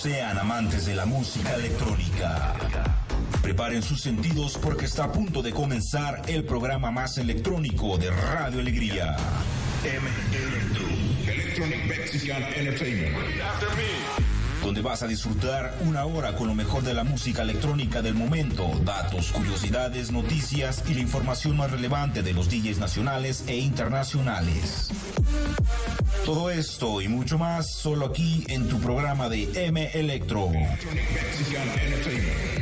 sean amantes de la música electrónica. Preparen sus sentidos porque está a punto de comenzar el programa más electrónico de Radio Alegría. M Electro. Electronic Mexican Entertainment. Donde vas a disfrutar una hora con lo mejor de la música electrónica del momento, datos, curiosidades, noticias y la información más relevante de los DJs nacionales e internacionales. Todo esto y mucho más solo aquí en tu programa de M Electro. Electronic Mexican Entertainment.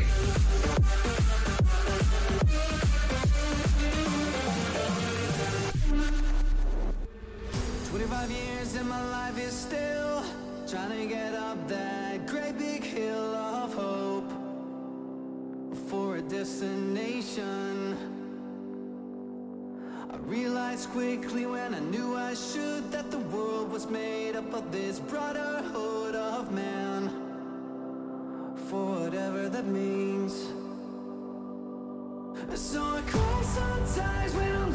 25 years and my life is still trying to get up that great big hill of hope for a destination. I realized quickly when I knew I should that the was made up of this brotherhood of man, for whatever that means. So I cry sometimes when I'm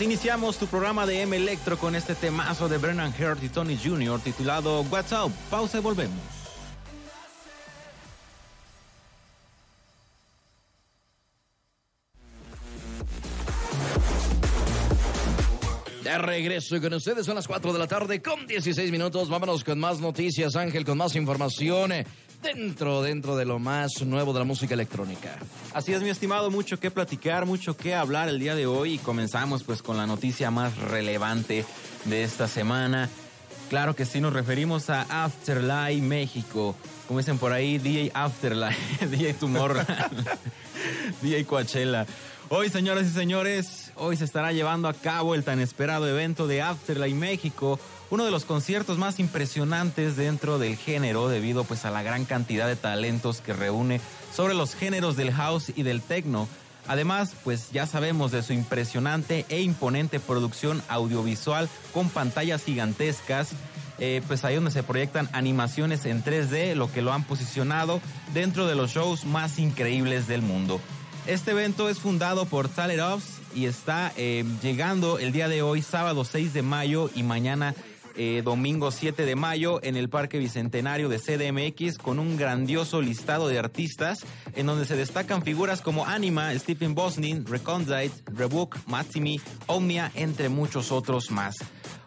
Así iniciamos tu programa de M Electro con este temazo de Brennan Hurt y Tony Jr. titulado What's Up. Pausa y volvemos. De regreso con ustedes son las 4 de la tarde con 16 minutos. Vámonos con más noticias, Ángel, con más información dentro, dentro de lo más nuevo de la música electrónica. Así es, mi estimado, mucho que platicar, mucho que hablar el día de hoy y comenzamos pues con la noticia más relevante de esta semana. Claro que sí, nos referimos a Afterlife México. Como dicen por ahí, DJ Afterlife, DJ Tumor, DJ Coachella. Hoy, señoras y señores, hoy se estará llevando a cabo el tan esperado evento de Afterlife México, uno de los conciertos más impresionantes dentro del género debido pues a la gran cantidad de talentos que reúne sobre los géneros del house y del techno. Además, pues ya sabemos de su impresionante e imponente producción audiovisual con pantallas gigantescas, eh, pues ahí donde se proyectan animaciones en 3D, lo que lo han posicionado dentro de los shows más increíbles del mundo. Este evento es fundado por Tyler Offs y está eh, llegando el día de hoy, sábado 6 de mayo y mañana eh, domingo 7 de mayo en el Parque Bicentenario de CDMX con un grandioso listado de artistas en donde se destacan figuras como Anima, Stephen Bosnin, Recondite, Rebook, Matsimi, Omnia, entre muchos otros más.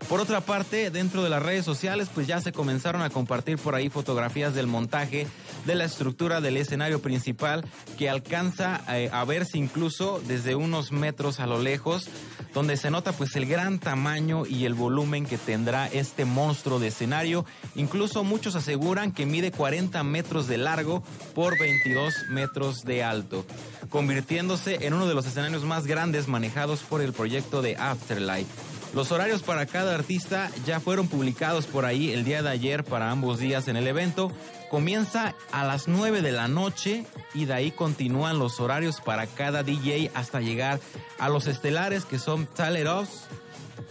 Por otra parte, dentro de las redes sociales, pues ya se comenzaron a compartir por ahí fotografías del montaje de la estructura del escenario principal que alcanza eh, a verse incluso desde unos metros a lo lejos, donde se nota pues el gran tamaño y el volumen que tendrá este monstruo de escenario. Incluso muchos aseguran que mide 40 metros de largo por 22 metros de alto, convirtiéndose en uno de los escenarios más grandes manejados por el proyecto de Afterlife. Los horarios para cada artista ya fueron publicados por ahí el día de ayer para ambos días en el evento. Comienza a las 9 de la noche y de ahí continúan los horarios para cada DJ hasta llegar a los estelares que son Tyler.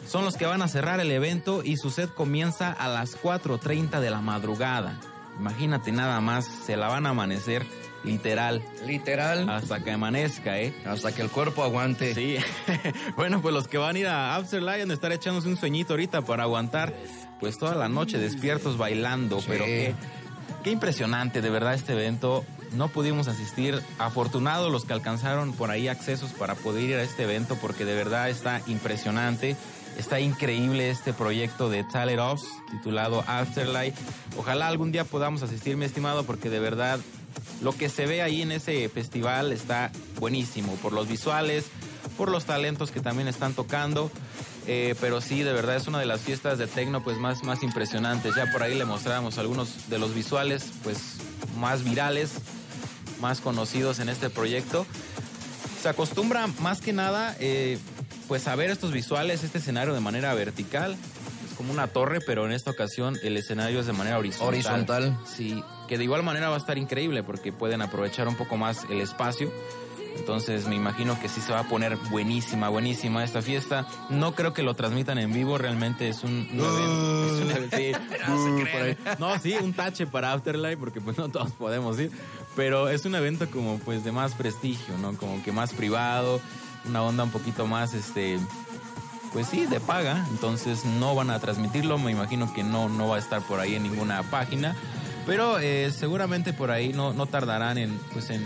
Son los que van a cerrar el evento y su set comienza a las 4.30 de la madrugada. Imagínate nada más, se la van a amanecer literal Literal. hasta que amanezca, ¿eh? Hasta que el cuerpo aguante. Sí. bueno, pues los que van a ir a Afterlife a estar echándose un sueñito ahorita para aguantar pues toda la noche despiertos bailando. Sí. Pero qué, qué impresionante, de verdad, este evento. No pudimos asistir. Afortunados los que alcanzaron por ahí accesos para poder ir a este evento porque de verdad está impresionante. Está increíble este proyecto de Tyler Offs titulado Afterlife. Ojalá algún día podamos asistir, mi estimado, porque de verdad lo que se ve ahí en ese festival está buenísimo, por los visuales, por los talentos que también están tocando. Eh, pero sí, de verdad es una de las fiestas de tecno pues más, más impresionantes. Ya por ahí le mostramos algunos de los visuales pues más virales, más conocidos en este proyecto. Se acostumbra más que nada eh, pues a ver estos visuales, este escenario de manera vertical. Es como una torre, pero en esta ocasión el escenario es de manera horizontal. Horizontal. Sí, que de igual manera va a estar increíble porque pueden aprovechar un poco más el espacio. Entonces me imagino que sí se va a poner buenísima, buenísima esta fiesta. No creo que lo transmitan en vivo, realmente es un, un evento. es un evento, sí. Uh, ahí. No, sí, un tache para Afterlife porque pues no todos podemos ir. Pero es un evento como pues de más prestigio, ¿no? Como que más privado, una onda un poquito más, este, pues sí, de paga. Entonces no van a transmitirlo, me imagino que no, no va a estar por ahí en ninguna página. Pero eh, seguramente por ahí no, no tardarán en, pues en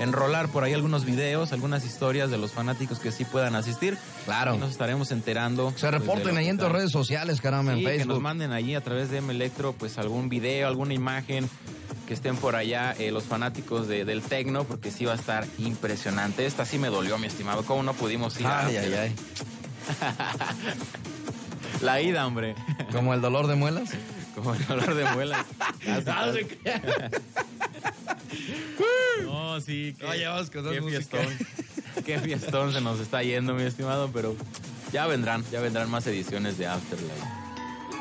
enrolar por ahí algunos videos, algunas historias de los fanáticos que sí puedan asistir. Claro. Y nos estaremos enterando. Se pues, de reporten lo ahí en tus redes sociales, caramba, Sí, en que nos Facebook. manden allí a través de M Electro, pues algún video, alguna imagen que estén por allá eh, los fanáticos de- del Tecno, porque sí va a estar impresionante. Esta sí me dolió, mi estimado. ¿Cómo no pudimos ir? a- Ay, ay, ay. La ida, hombre. Como el dolor de muelas. Como el dolor de muelas. No, sí. Qué, Oye, vamos con qué música. fiestón. Qué fiestón se nos está yendo, mi estimado, pero ya vendrán, ya vendrán más ediciones de Afterlife.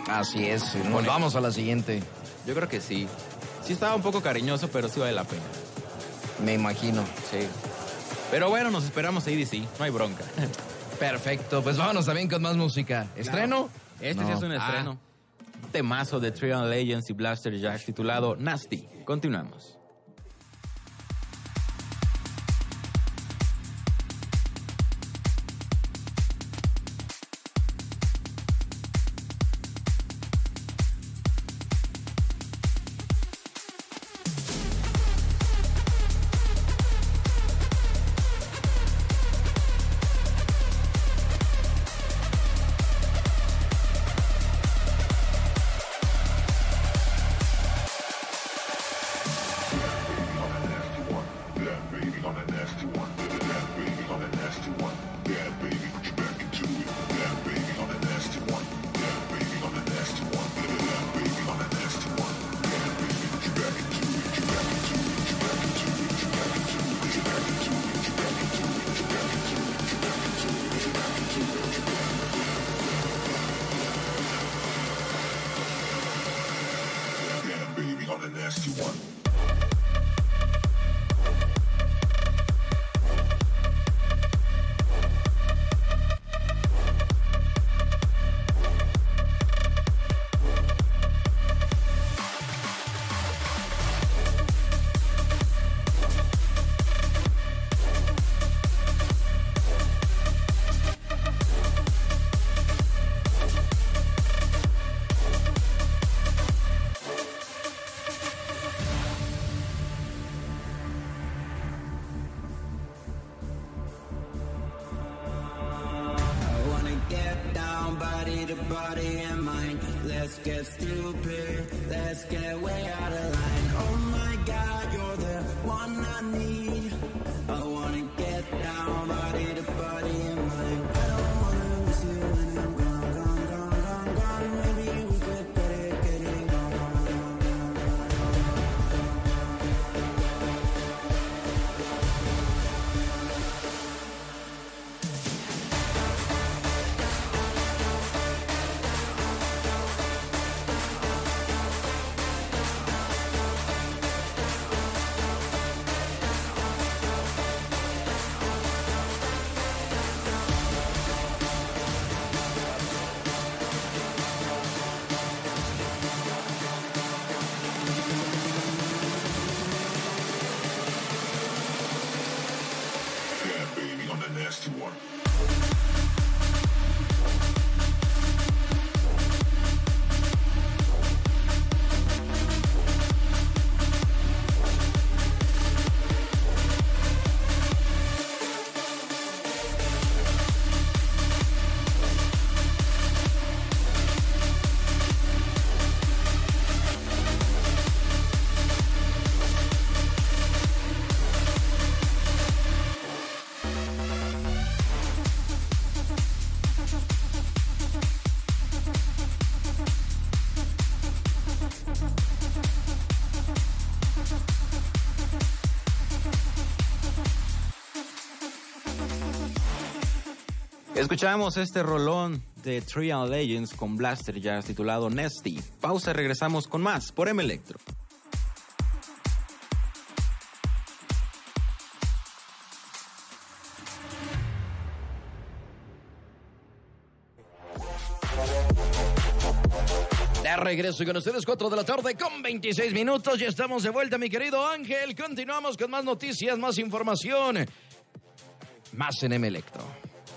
Así es. Nos Bueno. vamos a la siguiente. Yo creo que sí. Sí estaba un poco cariñoso, pero sí vale la pena. Me imagino. Sí. Pero bueno, nos esperamos a EDC, no hay bronca. Perfecto. Pues vámonos también con más música. ¿Estreno? Este No. sí es un Ah, estreno. Temazo de Trion Legends y Blaster Jack titulado Nasty. Continuamos. Escuchamos este rolón de Trial Legends con Blaster Jazz titulado Nesty. Pausa y regresamos con más por M Electro. De regreso con ustedes, 4 de la tarde con 26 minutos. Ya estamos de vuelta, mi querido Ángel. Continuamos con más noticias, más información. Más en M Electro.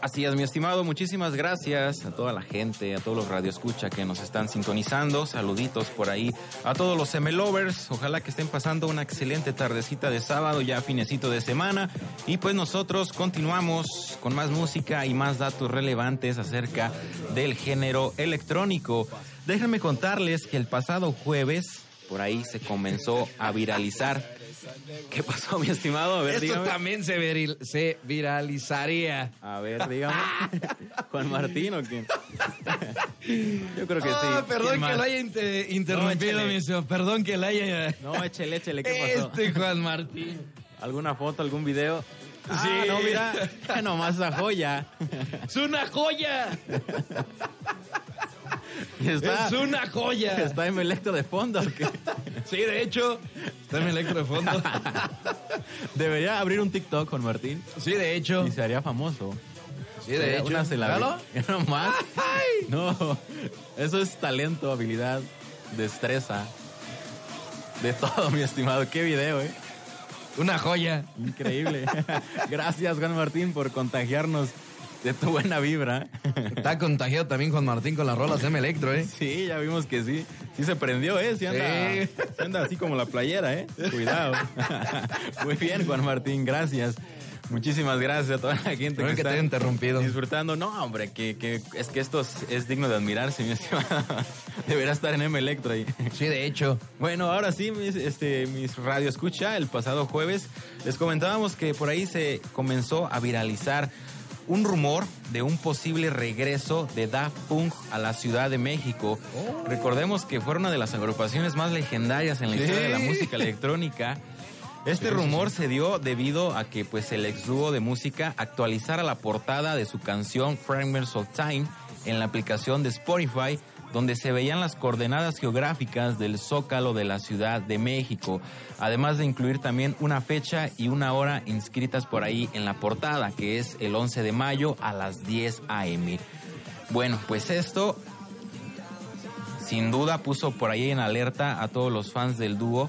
Así es, mi estimado, muchísimas gracias a toda la gente, a todos los radioescucha que nos están sintonizando. Saluditos por ahí a todos los M-Lovers. Ojalá que estén pasando una excelente tardecita de sábado, ya finecito de semana. Y pues nosotros continuamos con más música y más datos relevantes acerca del género electrónico. Déjenme contarles que el pasado jueves por ahí se comenzó a viralizar. ¿Qué pasó, mi estimado? A ver, Esto dígame. también se, viril- se viralizaría. A ver, dígame. Juan Martín o quién? Yo creo que Ah, sí. perdón ¿Quién que lo haya inter- interrumpido, mi estimado. Perdón que lo haya. No, échele, échele, ¿qué pasó? Este Juan Martín. ¿Alguna foto, algún video? Ah, Sí. no, mira, nomás esa joya. ¡Es una joya! Está, ¡Es una joya! está en electro de fondo. Sí, de hecho, está en mi electro de fondo. Debería abrir un TikTok con Martín Sí, de hecho. y se haría famoso. Sí, de hecho. Una se la ¿Claro? No más. No, eso es talento, habilidad, destreza. De todo, mi estimado. Qué video, ¿eh? Una joya. Increíble. Gracias, Juan Martín, por contagiarnos de tu buena vibra. Está contagiado también Juan Martín con las rolas M Electro, ¿eh? Sí, ya vimos que sí. Sí se prendió, ¿eh? Sí anda, Sí. sí anda así como la playera, ¿eh? Cuidado. Muy bien, Juan Martín, gracias. Muchísimas gracias a toda la gente que te está interrumpido. disfrutando. No, hombre, que, que es que esto es, es digno de admirarse, mi estimado. Deberá estar en M Electro ahí. Sí, de hecho. Bueno, ahora sí, mis, este, mis radio escucha, el pasado jueves les comentábamos que por ahí se comenzó a viralizar un rumor de un posible regreso de Daft Punk a la Ciudad de México. Recordemos que fue una de las agrupaciones más legendarias en la Sí. historia de la música electrónica. Este rumor se dio debido a que pues el ex dúo de música actualizara la portada de su canción Fragments of Time en la aplicación de Spotify, donde se veían las coordenadas geográficas del zócalo de la Ciudad de México, además de incluir también una fecha y una hora inscritas por ahí en la portada, que es el 11 de mayo a las 10 a.m. Bueno, pues esto sin duda puso por ahí en alerta a todos los fans del dúo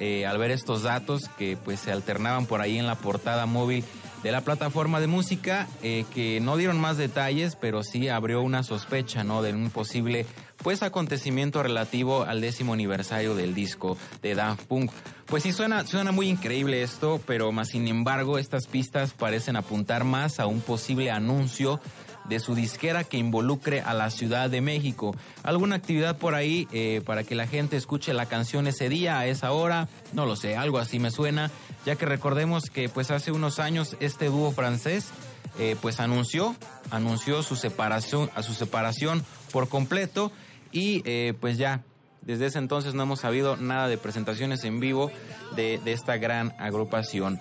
eh, al ver estos datos que pues se alternaban por ahí en la portada móvil de la plataforma de música eh, que no dieron más detalles pero sí abrió una sospecha no de un posible pues acontecimiento relativo al décimo aniversario del disco de Daft Punk pues sí suena suena muy increíble esto pero más sin embargo estas pistas parecen apuntar más a un posible anuncio de su disquera que involucre a la Ciudad de México. ¿Alguna actividad por ahí eh, para que la gente escuche la canción ese día, a esa hora? No lo sé, algo así me suena, ya que recordemos que pues hace unos años este dúo francés eh, pues anunció, anunció su separación, a su separación por completo y eh, pues ya desde ese entonces no hemos sabido nada de presentaciones en vivo de, esta gran agrupación.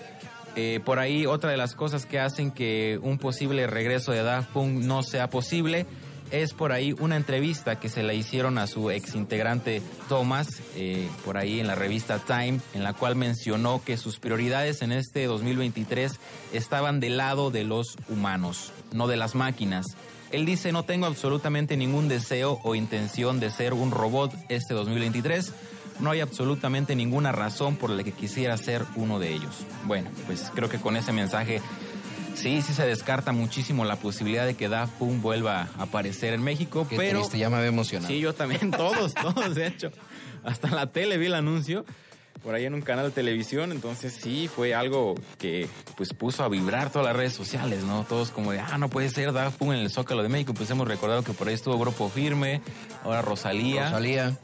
Eh, por ahí otra de las cosas que hacen que un posible regreso de Daft Punk no sea posible es por ahí una entrevista que se le hicieron a su ex integrante Thomas, eh, por ahí en la revista Time, en la cual mencionó que sus prioridades en este 2023 estaban del lado de los humanos, no de las máquinas. Él dice, no tengo absolutamente ningún deseo o intención de ser un robot este 2023. No hay absolutamente ninguna razón por la que quisiera ser uno de ellos. Bueno, pues creo que con ese mensaje sí, sí se descarta muchísimo la posibilidad de que Daft Punk vuelva a aparecer en México, Qué pero triste, ya me había emocionado. sí, yo también, todos, todos, de hecho. Hasta en la tele vi el anuncio, por ahí en un canal de televisión, entonces sí, fue algo que pues puso a vibrar todas las redes sociales, ¿no? Todos como de, ah, no puede ser Daft Punk en el Zócalo de México, pues hemos recordado que por ahí estuvo Grupo Firme, ahora Rosalía. Rosalía.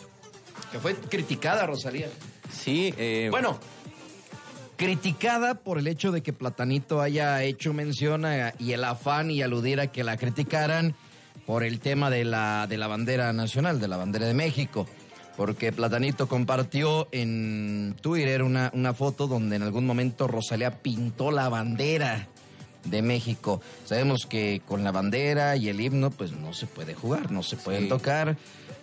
Que fue criticada, Rosalía. Sí, eh, Bueno, criticada por el hecho de que Platanito haya hecho mención a- y el afán y aludir a que la criticaran por el tema de la, de la bandera nacional, de la bandera de México. Porque Platanito compartió en Twitter una, una foto donde en algún momento Rosalía pintó la bandera de México. Sabemos que con la bandera y el himno pues no se puede jugar, no se pueden Sí. tocar.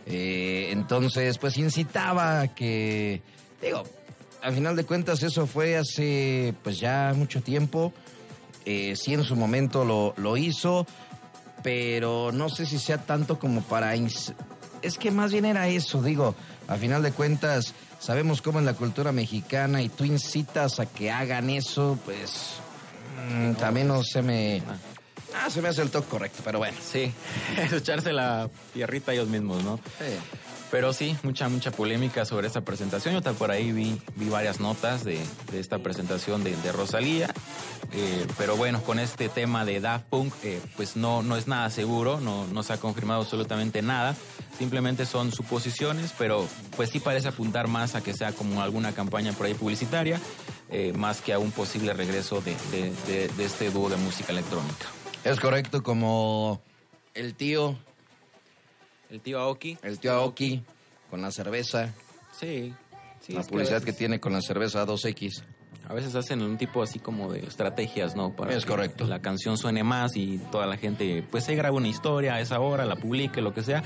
Eh, entonces pues incitaba a que, digo, al final de cuentas eso fue hace pues ya mucho tiempo. Eh, sí en su momento lo, lo hizo, pero no sé si sea tanto como para... Es que más bien era eso, digo, a final de cuentas sabemos cómo es la cultura mexicana y tú incitas a que hagan eso, pues mm, también no se me... Ah, se me hace el toque correcto, pero bueno. sí, echarse la tierrita ellos mismos, ¿no? Pero sí, mucha, mucha polémica sobre esta presentación. Yo por ahí vi, vi varias notas de, de esta presentación de, de Rosalía. Eh, pero bueno, con este tema de Daft Punk, eh, pues no, no es nada seguro, no, no se ha confirmado absolutamente nada. Simplemente son suposiciones, pero pues sí parece apuntar más a que sea como alguna campaña por ahí publicitaria, eh, más que a un posible regreso de- de- de este dúo de música electrónica. Es correcto como el tío, El tío Aoki. el tío Aoki con la cerveza, Sí. sí la que publicidad que tiene con la cerveza 2X. A veces hacen un tipo así como de estrategias, ¿no? Para Es que correcto. La canción suene más y toda la gente, pues se graba una historia a esa hora, la publique, lo que sea.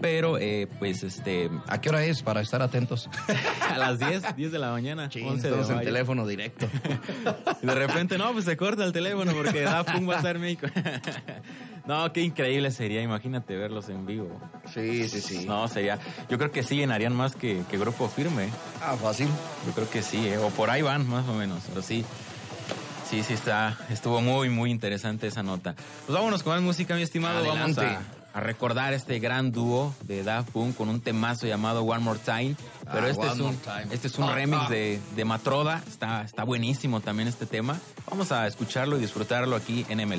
Pero, eh, pues, este, ¿A qué hora es para estar atentos? a las 10, 10 de la mañana, 11 de en teléfono directo. De repente, no, pues se corta el teléfono porque Daft Punk va a estar México. No, qué increíble sería, imagínate verlos en vivo. Sí, sí, sí. No, sería, yo creo que sí llenarían más que, que Grupo Firme. Ah, fácil. Yo creo que sí, ¿eh? o por ahí van más o menos, pero sí. Sí, sí está, estuvo muy, muy interesante esa nota. Pues vámonos con más música, mi estimado. Adelante. Vamos a, a recordar este gran dúo de Daft Punk con un temazo llamado One More Time. Pero Ah, este, One es un, este es un remix de, de Matroda. Está, está buenísimo también este tema. Vamos a escucharlo y disfrutarlo aquí en M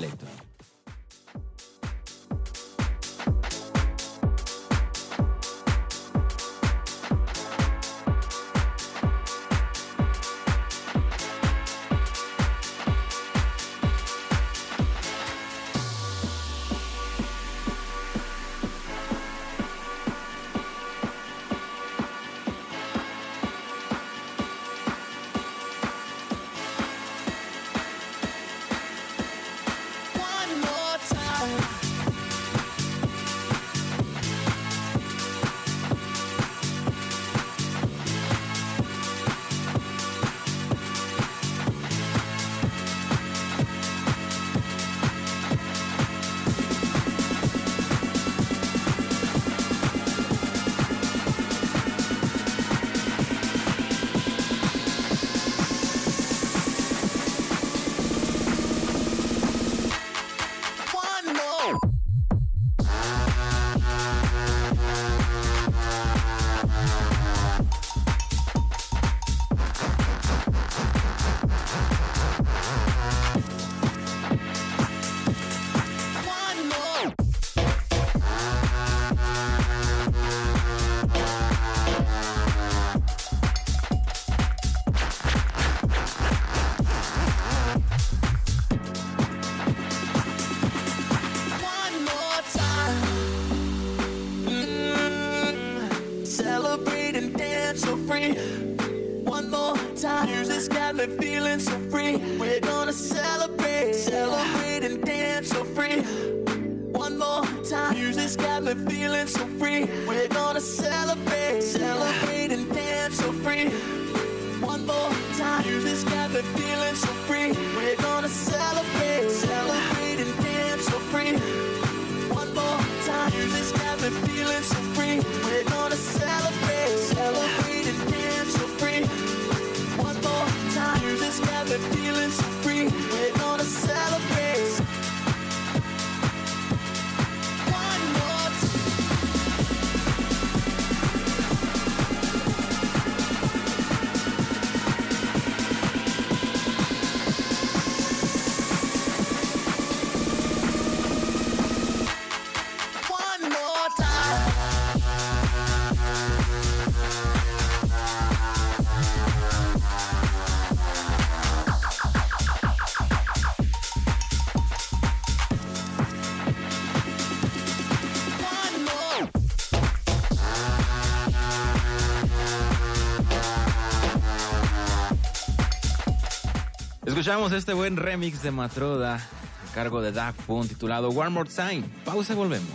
Escuchamos este buen remix de Matroda a cargo de Daft Punk titulado One More Time. Pausa y volvemos.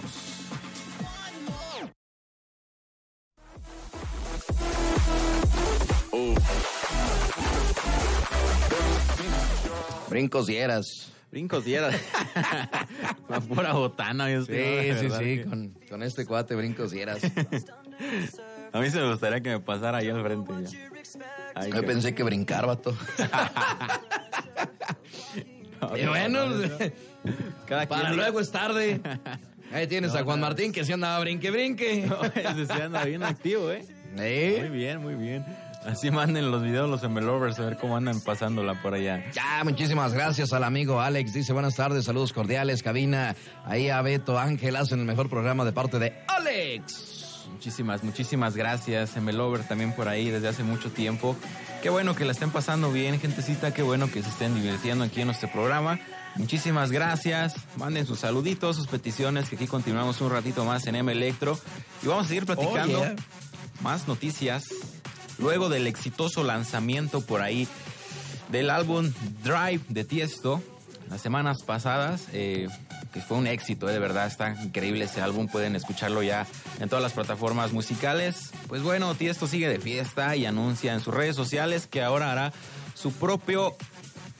Brincos dieras. Brincos dieras. La pura botana, Sí, sí, sí, que- con, con este cuate brincos dieras. A mí se me gustaría que me pasara ahí al frente ya. Ay, Yo pensé que brincar, vato. Y bueno, Cada quien para diga- luego es tarde. Ahí tienes a Juan no. Martín que se andaba brinque, brinque. Ese sí anda bien activo, ¿eh? Muy bien, muy bien. Así manden los videos los Emelovers a ver cómo andan pasándola por allá. Ya, muchísimas gracias al amigo Alex. Dice buenas tardes, saludos cordiales, cabina. Ahí a Beto Ángel hacen el mejor programa de parte de Alex. Muchísimas, muchísimas gracias, Emelover, también por ahí desde hace mucho tiempo. Qué bueno que la estén pasando bien, gentecita, qué bueno que se estén divirtiendo aquí en nuestro programa. Muchísimas gracias, manden sus saluditos, sus peticiones, que aquí continuamos un ratito más en M Electro. Y vamos a seguir platicando Oh, yeah. más noticias. Luego del exitoso lanzamiento por ahí del álbum Drive de Tiesto, las semanas pasadas, eh, que fue un éxito, eh, de verdad, está increíble ese álbum, pueden escucharlo ya en todas las plataformas musicales. Pues bueno, Tiesto sigue de fiesta y anuncia en sus redes sociales que ahora hará su propio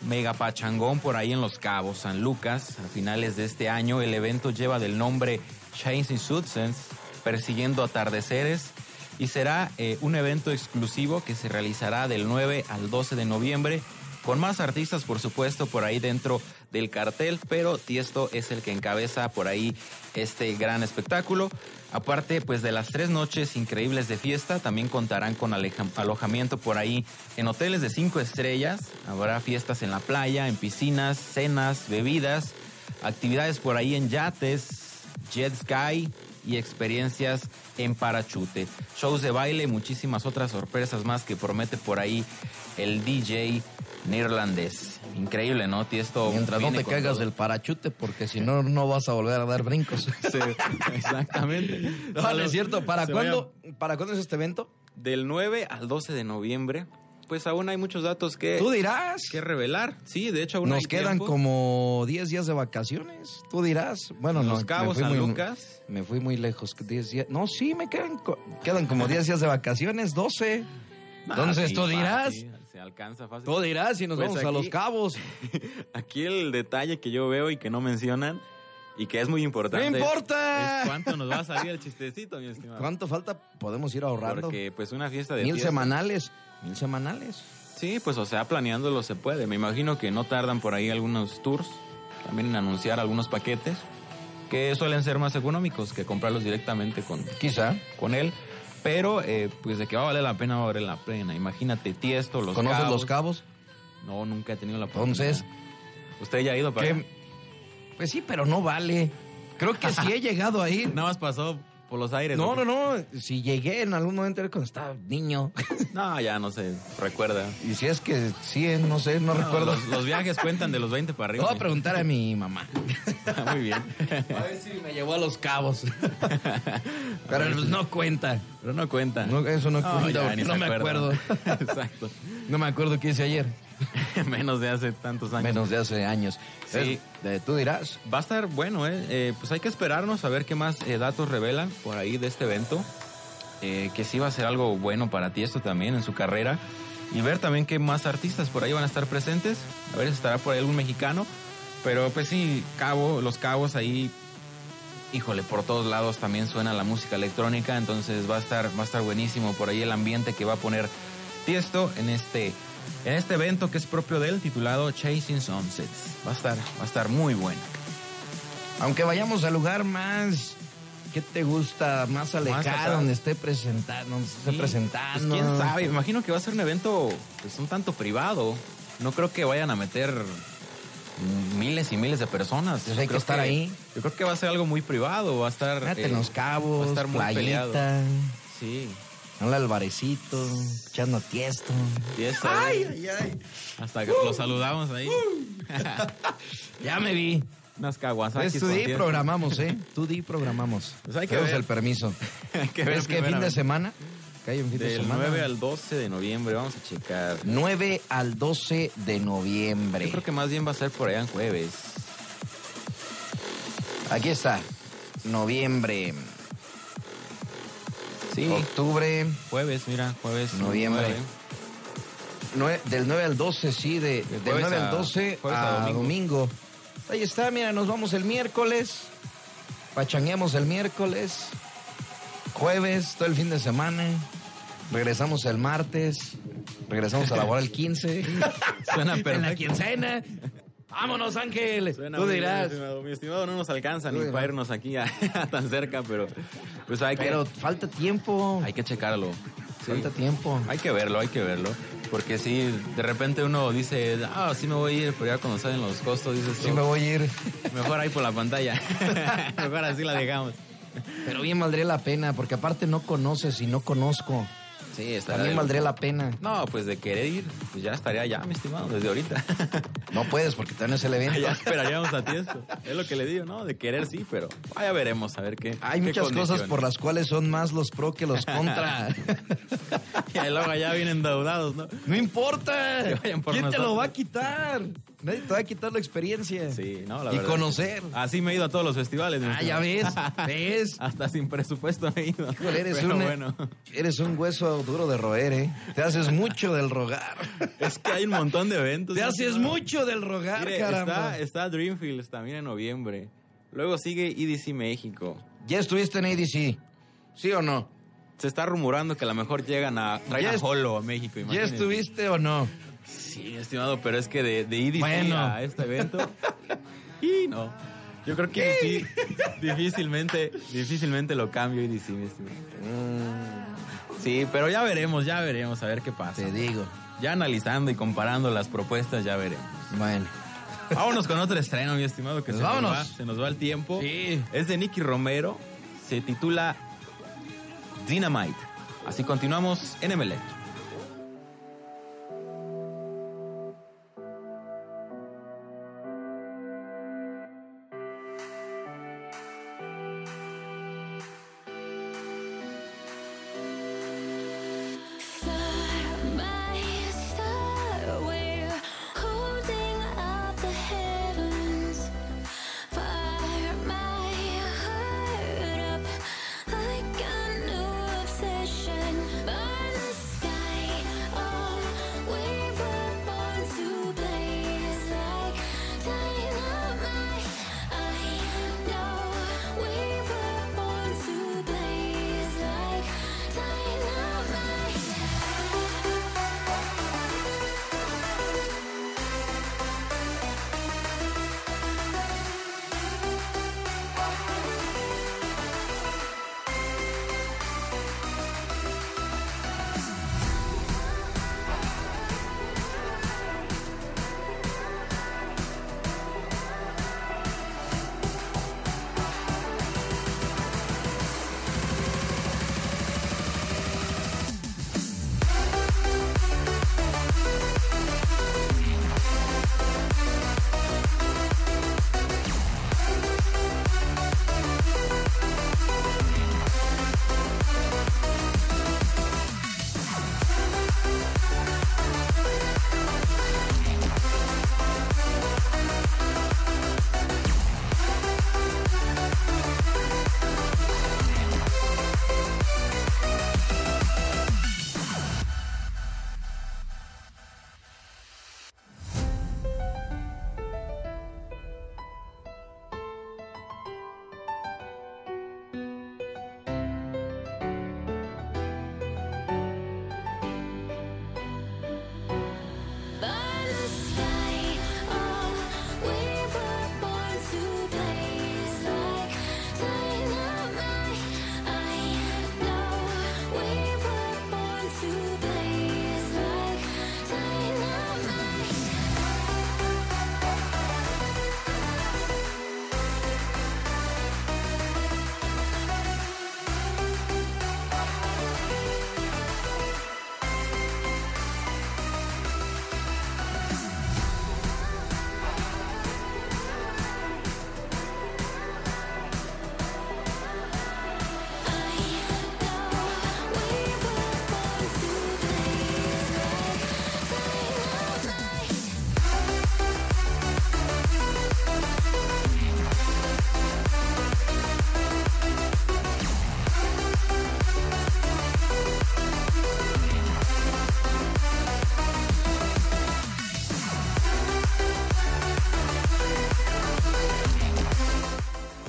mega pachangón por ahí en Los Cabos, San Lucas, a finales de este año. El evento lleva del nombre Chasing Sunsets, persiguiendo atardeceres, y será eh, un evento exclusivo que se realizará del 9 al 12 de noviembre, con más artistas, por supuesto, por ahí dentro del cartel, pero Tiesto es el que encabeza por ahí este gran espectáculo. Aparte, pues de las tres noches increíbles de fiesta, también contarán con alojamiento por ahí en hoteles de cinco estrellas. Habrá fiestas en la playa, en piscinas, cenas, bebidas, actividades por ahí en yates, jet sky y experiencias en parachute. Shows de baile y muchísimas otras sorpresas más que promete por ahí el DJ neerlandés. Increíble, ¿no? Tiesto Mientras no te caigas todo. del parachute, porque si no, no vas a volver a dar brincos. Sí, exactamente. No, no es cierto. ¿Para cuándo, ¿Para cuándo es este evento? Del 9 al 12 de noviembre, pues aún hay muchos datos que, Tú dirás. que revelar. Sí, de hecho aún hay Nos quedan tiempo. como 10 días de vacaciones. Tú dirás. Bueno, no. Los Cabos, me fui San muy- Lucas. Me fui muy lejos. 10 días. No, sí, me quedan, quedan como 10 días de vacaciones, 12. Ah, Entonces sí, tú dirás. Se alcanza fácil. Tú dirás y nos Pues vamos a aquí- los cabos. Aquí el detalle que yo veo y que no mencionan y que es muy importante. ¡No importa! Es cuánto nos va a salir el chistecito, mi estimado. ¿Cuánto falta? Podemos ir ahorrando. Porque pues una fiesta de Mil fiesta- semanales. Mil semanales. Sí, pues o sea, planeándolo se puede. Me imagino que no tardan por ahí algunos tours, también en anunciar algunos paquetes que suelen ser más económicos que comprarlos directamente con, Quizá. con él. Pero, eh, pues de que va a valer la pena, va a valer la pena. Imagínate, Tiesto, los ¿Conoces cabos. los cabos? No, nunca he tenido la oportunidad. Entonces, ¿Usted ya ha ido para. Pues sí, pero no vale. Creo que sí he llegado ahí. Nada más pasó por los aires. No, no, no. Si llegué en algún momento era cuando estaba niño. No, ya no se recuerda. y si es que sí, eh, no sé, no, recuerdo. Los, los viajes cuentan de los 20 para arriba. voy a preguntar a mi mamá. Muy bien. A ver si me llevó a los cabos. Pero pues, no cuenta. Pero no cuenta. No, eso no, cuenta. ya, no se me acuerdo. Exacto. No me acuerdo qué hice ayer. Menos de hace tantos años. Menos de hace años. Sí. Es- tú dirás. Va a estar bueno, ¿eh? Eh, Pues hay que esperarnos a ver qué más eh, datos revelan por ahí de este evento. Eh, que sí va a ser algo bueno para ti esto también en su carrera. Y ver también qué más artistas por ahí van a estar presentes. A ver si estará por ahí algún mexicano. Pero pues sí, Cabo, los Cabos ahí, híjole, por todos lados también suena la música electrónica. Entonces va a estar, va a estar buenísimo por ahí el ambiente que va a poner Tiesto en este, en este evento que es propio de él, titulado Chasing Sunsets. Va a estar, va a estar muy bueno. Aunque vayamos al lugar más. ¿Qué te gusta? Más alejado, donde esté presentando. Donde esté Sí, presentando. pues, quién sabe, imagino que va a ser un evento pues, un tanto privado. No creo que vayan a meter miles y miles de personas. Pues hay que Creo estar ahí. Yo creo que va a ser algo muy privado, va a estar... Eh, en los cabos, va a estar muy peleado. playita. Sí. Hola al barecito, echando tiesto. Y eso, eh, Hasta que lo saludamos ahí. Ya me vi. Unas caguasakis. Pues tú di, tiesto. programamos, ¿eh? Tú di, programamos. Pues hay que Tenemos ver. el permiso. Hay que ¿Pero ver es que fin de semana? De Del semana. 9 al 12 de noviembre, vamos a checar. 9 al 12 de noviembre. Yo creo que más bien va a ser por allá en jueves. Aquí está. Noviembre, Sí, octubre, jueves, mira, jueves. Noviembre. del 9 al 12, sí, de, del jueves 9 a- al 12 jueves a a, domingo. domingo. Ahí está, mira, nos vamos el miércoles, pachangueamos el miércoles, jueves, todo el fin de semana, regresamos el martes, regresamos a laborar el 15. Suena En la perfecto. quincena. Vámonos, Ángel. Suena Tú bien, dirás. mi estimado. Mi estimado no nos alcanza ni para irnos aquí a- tan cerca, pero pues hay que, Pero falta tiempo. hay que checarlo. Sí. Falta tiempo. Hay que verlo, hay que verlo. Porque si de repente uno dice, ah, sí me voy a ir, pero ya cuando salen los costos dices, Sí me voy a ir. mejor ahí por la pantalla. mejor así la dejamos. Pero bien valdría la pena, porque aparte no conoces y no conozco. Sí, También valdría la pena. No, pues de querer ir, pues ya estaría ya, mi estimado, desde ahorita. No puedes porque tienes el evento. ya esperaríamos a ti esto. Es lo que le digo, ¿no? De querer sí, pero vaya veremos a ver qué. Hay qué muchas cosas por las cuales son más los pro que los contra. Y luego ya vienen endeudados, ¿no? no importa. ¿Quién te lo va a quitar? Nadie te va a quitar la experiencia. Sí, no, la y verdad. conocer. Así me he ido a todos los festivales. Ah, ya ves. ¿Ves? Hasta sin presupuesto me he ido. Híjole, eres, Pero bueno. eres un hueso duro de roer, ¿eh? Te haces mucho del rogar. Es que hay un montón de eventos. Te haces mucho del rogar, Mire, caramba. está, está Dreamfields también en noviembre. Luego sigue EDC México. ¿Ya estuviste en ADC? ¿Sí o no? Se está rumorando que a lo mejor llegan a traer Ya a Holo a México. ¿Ya imagínense. estuviste o no? Sí, estimado, pero es que de, de Bueno. a este evento. y no. Yo creo que sí, difícilmente, difícilmente lo cambio EDC, mi estimado. Sí, pero ya veremos, ya veremos a ver qué pasa. Te digo. Ya analizando y comparando las propuestas, ya veremos. Bueno. Vámonos con otro estreno, mi estimado, que Pues se, nos va, se nos va el tiempo. Sí. Es de Nicky Romero, se titula Dynamite. Así continuamos en MLE.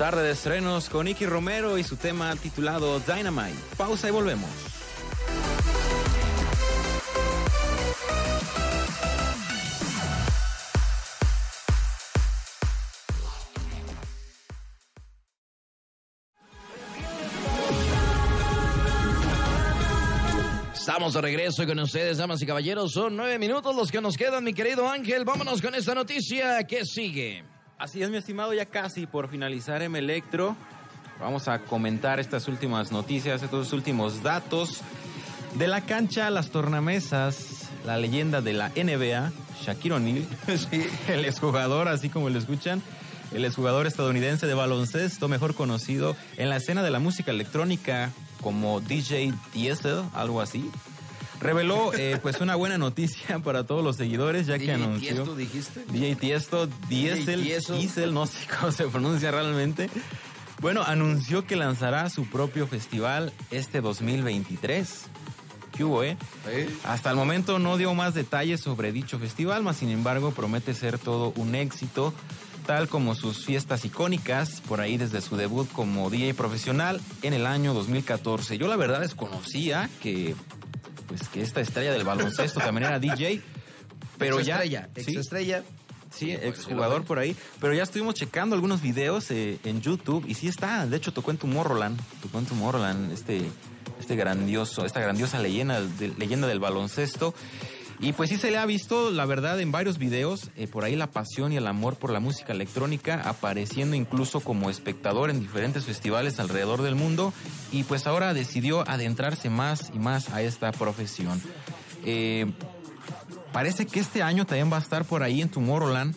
De estrenos con Nicky Romero y su tema titulado Dynamite. Pausa y volvemos. Estamos de regreso con ustedes, damas y caballeros. Son nueve minutos los que nos quedan, mi querido Ángel. Vámonos con esta noticia que sigue. Así es, mi estimado, ya casi por finalizar M Electro. Vamos a comentar estas últimas noticias, estos últimos datos. De la cancha las tornamesas, la leyenda de la NBA, Shaquille O'Neal, el exjugador, así como lo escuchan, el exjugador estadounidense de baloncesto, mejor conocido en la escena de la música electrónica como DJ Diesel, algo así, reveló eh, pues una buena noticia para todos los seguidores, ya que DJ anunció... Tiesto, dijiste? DJ Tiesto, Diesel. Diesel, no sé cómo se pronuncia realmente. Bueno, anunció que lanzará su propio festival este 2023. ¿Qué hubo, eh? Hasta el momento no dio más detalles sobre dicho festival, mas sin embargo promete ser todo un éxito, tal como sus fiestas icónicas, por ahí desde su debut como DJ profesional en el año 2014. Yo la verdad desconocía que, pues, que esta estrella del baloncesto también era DJ, pero ya... Exestrella, Sí. Sí, exjugador por ahí. Pero ya estuvimos checando algunos videos eh, en YouTube y sí está. De hecho, tocó en Tomorrowland. Tocó en Tomorrowland este, este grandioso, esta grandiosa leyenda, de- leyenda del baloncesto. Y pues sí se le ha visto, la verdad, en varios videos, eh, por ahí la pasión y el amor por la música electrónica, apareciendo incluso como espectador en diferentes festivales alrededor del mundo. Y pues ahora decidió adentrarse más y más a esta profesión. Eh, Parece que este año también va a estar por ahí en Tomorrowland,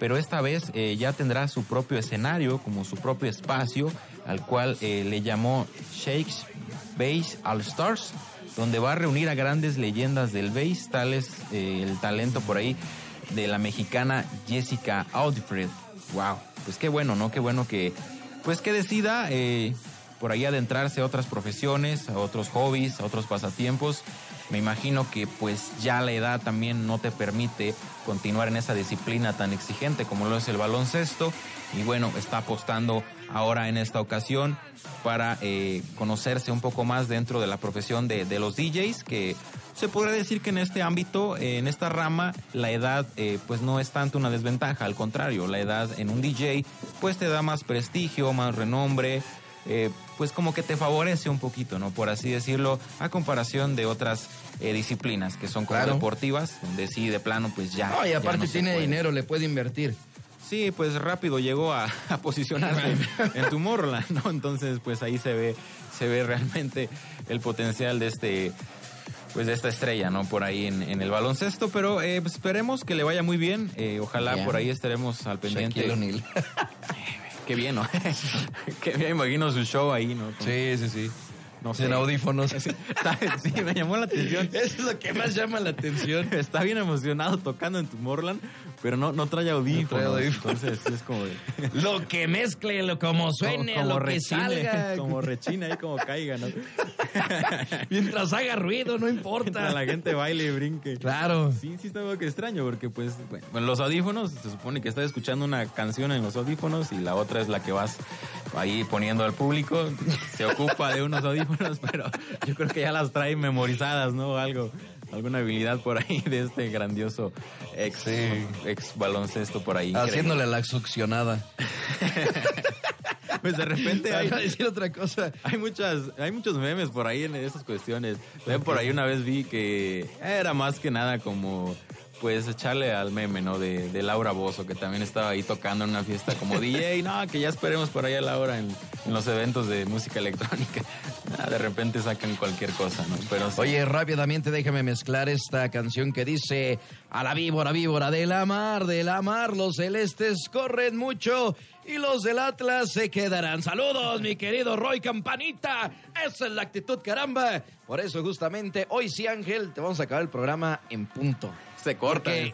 pero esta vez eh, ya tendrá su propio escenario, como su propio espacio, al cual le llamó Shakes Bass All Stars, donde va a reunir a grandes leyendas del bass, tales eh, el talento por ahí de la mexicana Jessica Audifred. Wow, pues qué bueno, ¿no? Qué bueno que, pues que decida eh, por ahí adentrarse a otras profesiones, a otros hobbies, a otros pasatiempos. Me imagino que pues ya la edad también no te permite continuar en esa disciplina tan exigente como lo es el baloncesto. Y bueno, está apostando ahora en esta ocasión para eh, conocerse un poco más dentro de la profesión de, los DJs, que se podría decir que en este ámbito, eh, en esta rama, la edad eh, pues no es tanto una desventaja, al contrario, la edad en un DJ pues te da más prestigio, más renombre, eh, pues como que te favorece un poquito, ¿no? Por así decirlo, a comparación de otras eh, disciplinas que son como Claro. deportivas, donde sí, de plano, pues ya. No, y ya aparte no tiene dinero, le puede invertir. Sí, pues rápido llegó a, a posicionarse en Tomorrowland, ¿no? Entonces, pues ahí se ve, se ve realmente el potencial de este, pues de esta estrella, ¿no? Por ahí en, en el baloncesto, pero eh, pues, esperemos que le vaya muy bien. eh, ojalá por ahí estaremos al pendiente. Qué bien, ¿no? Qué bien, imagino su show ahí, ¿no? Sí, sí, sí. No Sin audífonos. Sí, me llamó la atención. Eso es lo que más llama la atención. Está bien emocionado tocando en Tomorrowland, pero no, no trae audífonos. audífonos. Entonces es como de... Lo que mezcle, lo como suene, como lo que rechine, salga. Como rechina ahí, como caiga, ¿no? Mientras haga ruido, no Mientras importa. la gente baile y brinque. Claro. Sí, sí está algo que extraño, porque pues, bueno, los audífonos, se supone que estás escuchando una canción en los audífonos y la otra es la que vas ahí poniendo al público. Se ocupa de unos audífonos, pero yo creo que ya las trae memorizadas, ¿no? Algo, alguna habilidad por ahí de este grandioso ex, ex baloncesto por ahí. Haciéndole la succionada. Pues de repente hay, decir otra cosa. Hay muchas, hay muchos memes por ahí en esas cuestiones. Por ahí una vez vi que era más que nada como pues echarle al meme, ¿no? De, de Laura Bozo, que también estaba ahí tocando en una fiesta como DJ, no, que ya esperemos por ahí a Laura en, en los eventos de música electrónica. Ah, de repente sacan cualquier cosa, ¿no? Pero sí. Oye, rápidamente déjame mezclar esta canción que dice A la víbora, víbora de la mar, de la mar, los celestes corren mucho y los del Atlas se quedarán. Saludos, mi querido Roy Campanita. Esa es la actitud, caramba. Por eso, justamente, hoy sí, Ángel, te vamos a acabar el programa en punto. Se corta. porque-.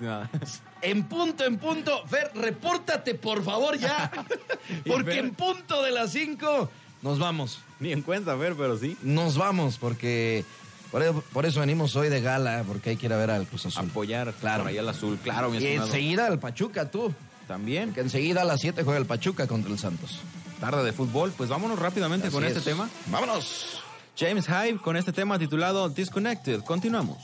En punto, en punto. Fer, repórtate, por favor, ya. Porque Fer- en punto de las 5 nos vamos. Ni en cuenta, ver, pero sí. Nos vamos, porque por eso, por eso venimos hoy de gala, porque hay que ir a ver al Cruz Azul. Apoyar Claro. por ahí al azul, claro, y enseguida al Pachuca, tú. También. Que enseguida a las 7 juega el Pachuca contra el Santos. Tarde de fútbol. Pues vámonos rápidamente con este es. tema. ¡Vámonos! James Hype con este tema titulado Disconnected. Continuamos.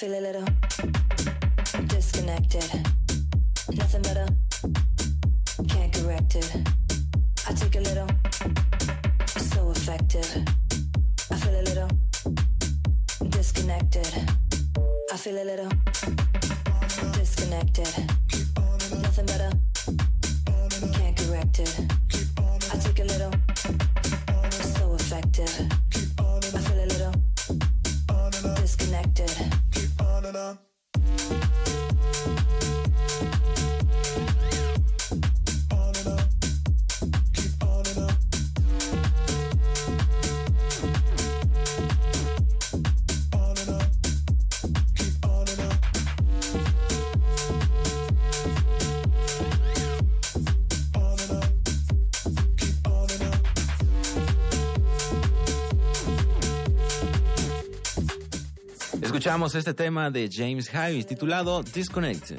Feel a little Escuchamos este tema de James Hype titulado Disconnected.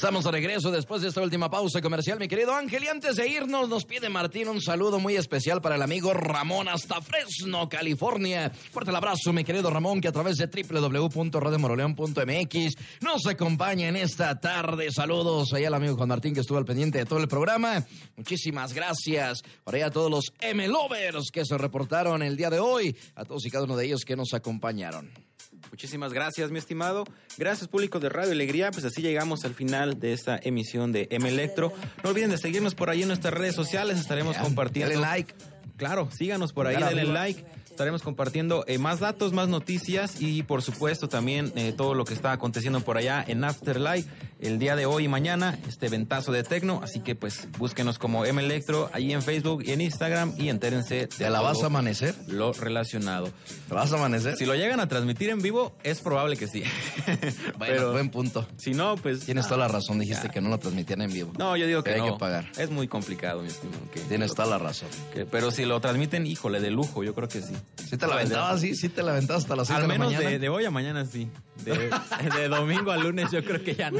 Estamos de regreso después de esta última pausa comercial, mi querido Ángel. Y antes de irnos, nos pide Martín un saludo muy especial para el amigo Ramón hasta Fresno, California. Fuerte el abrazo, mi querido Ramón, que a través de www.radiomoroleón.mx nos acompaña en esta tarde. Saludos allá al amigo Juan Martín, que estuvo al pendiente de todo el programa. Muchísimas gracias. Por allá a todos los M-Lovers que se reportaron el día de hoy. A todos y cada uno de ellos que nos acompañaron. Muchísimas gracias, mi estimado. Gracias, público de Radio Alegría. Pues así llegamos al final de esta emisión de M Electro. No olviden de seguirnos por ahí en nuestras redes sociales. Estaremos compartiendo. dale like. Claro, síganos por ahí, Dale denle like. Estaremos compartiendo eh, más datos, más noticias y por supuesto también eh, todo lo que está aconteciendo por allá en Afterlife el día de hoy y mañana, este ventazo de Tecno. Así que pues búsquenos como M Electro ahí en Facebook y en Instagram y entérense de ¿Te la vas a amanecer? lo relacionado. ¿Te vas a amanecer? Si lo llegan a transmitir en vivo, es probable que sí. Bueno, Pero buen punto. si no, pues. Tienes toda la razón, dijiste ya. que no lo transmitían en vivo. No, yo digo que hay no. que pagar. Es muy complicado, mi estimado. que- Tienes toda la razón. que- pero si lo transmiten, híjole, de lujo, yo creo que sí. ¿Sí te la aventabas? Sí, sí te la aventabas hasta las 6 Al de la menos mañana. de, de hoy a mañana sí. De, de domingo a lunes yo creo que ya no.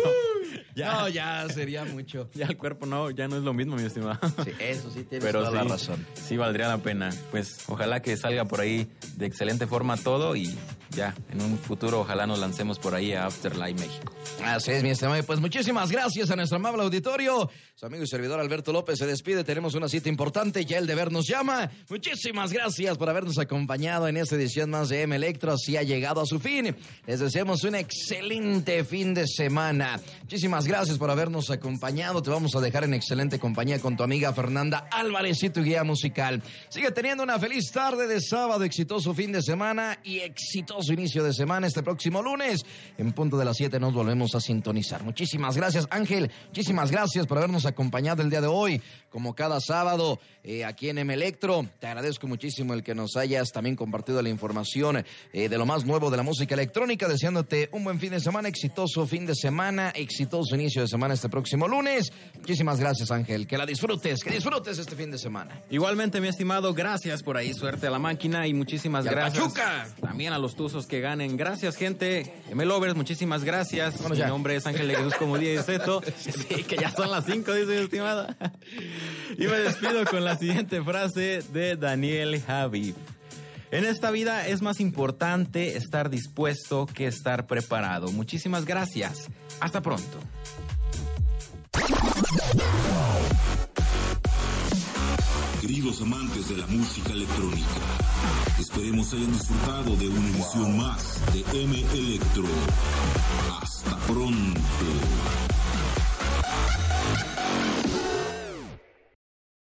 Ya, No, ya sería mucho. ya el cuerpo no, ya no es lo mismo, mi estimado. Sí, eso sí tienes Pero toda sí, la razón. sí valdría la pena. Pues ojalá que salga por ahí de excelente forma todo y ya en un futuro ojalá nos lancemos por ahí a Afterlife México. Así es, mi estimado. Y Pues muchísimas gracias a nuestro amable auditorio. Su amigo y servidor Alberto López se despide. Tenemos una cita importante. Ya el deber nos llama. Muchísimas gracias por habernos acompañado en esta edición más de M Electro. Así ha llegado a su fin. Les deseamos un excelente fin de semana. Muchísimas gracias por habernos acompañado. Te vamos a dejar en excelente compañía con tu amiga Fernanda Álvarez y tu guía musical. Sigue teniendo una feliz tarde de sábado, exitoso fin de semana y exitoso inicio de semana este próximo lunes. En punto de las 7 nos volvemos a sintonizar. Muchísimas gracias, Ángel. Muchísimas gracias por habernos acompañado el día de hoy, como cada sábado, eh, aquí en M Electro. Te agradezco muchísimo el que nos hayas también compartido la información eh, de lo más nuevo de la música electrónica, deseándote un buen fin de semana, exitoso fin de semana, exitoso inicio de semana este próximo lunes. Muchísimas gracias, Ángel. Que la disfrutes, que disfrutes este fin de semana. Igualmente, mi estimado, gracias por ahí, suerte a la máquina y muchísimas Y gracias. Pachuca. También a los tuzos que ganen. Gracias, gente. M-Lovers, muchísimas gracias. Mi nombre es Ángel de Jesús como día y Zeto. Sí, que ya son las 5, dice mi estimada. Y me despido con la siguiente frase de Daniel Javi. En esta vida es más importante estar dispuesto que estar preparado. Muchísimas gracias. Hasta pronto. Queridos amantes de la música electrónica, esperemos hayan disfrutado de una emisión más de M Electro. Hasta pronto.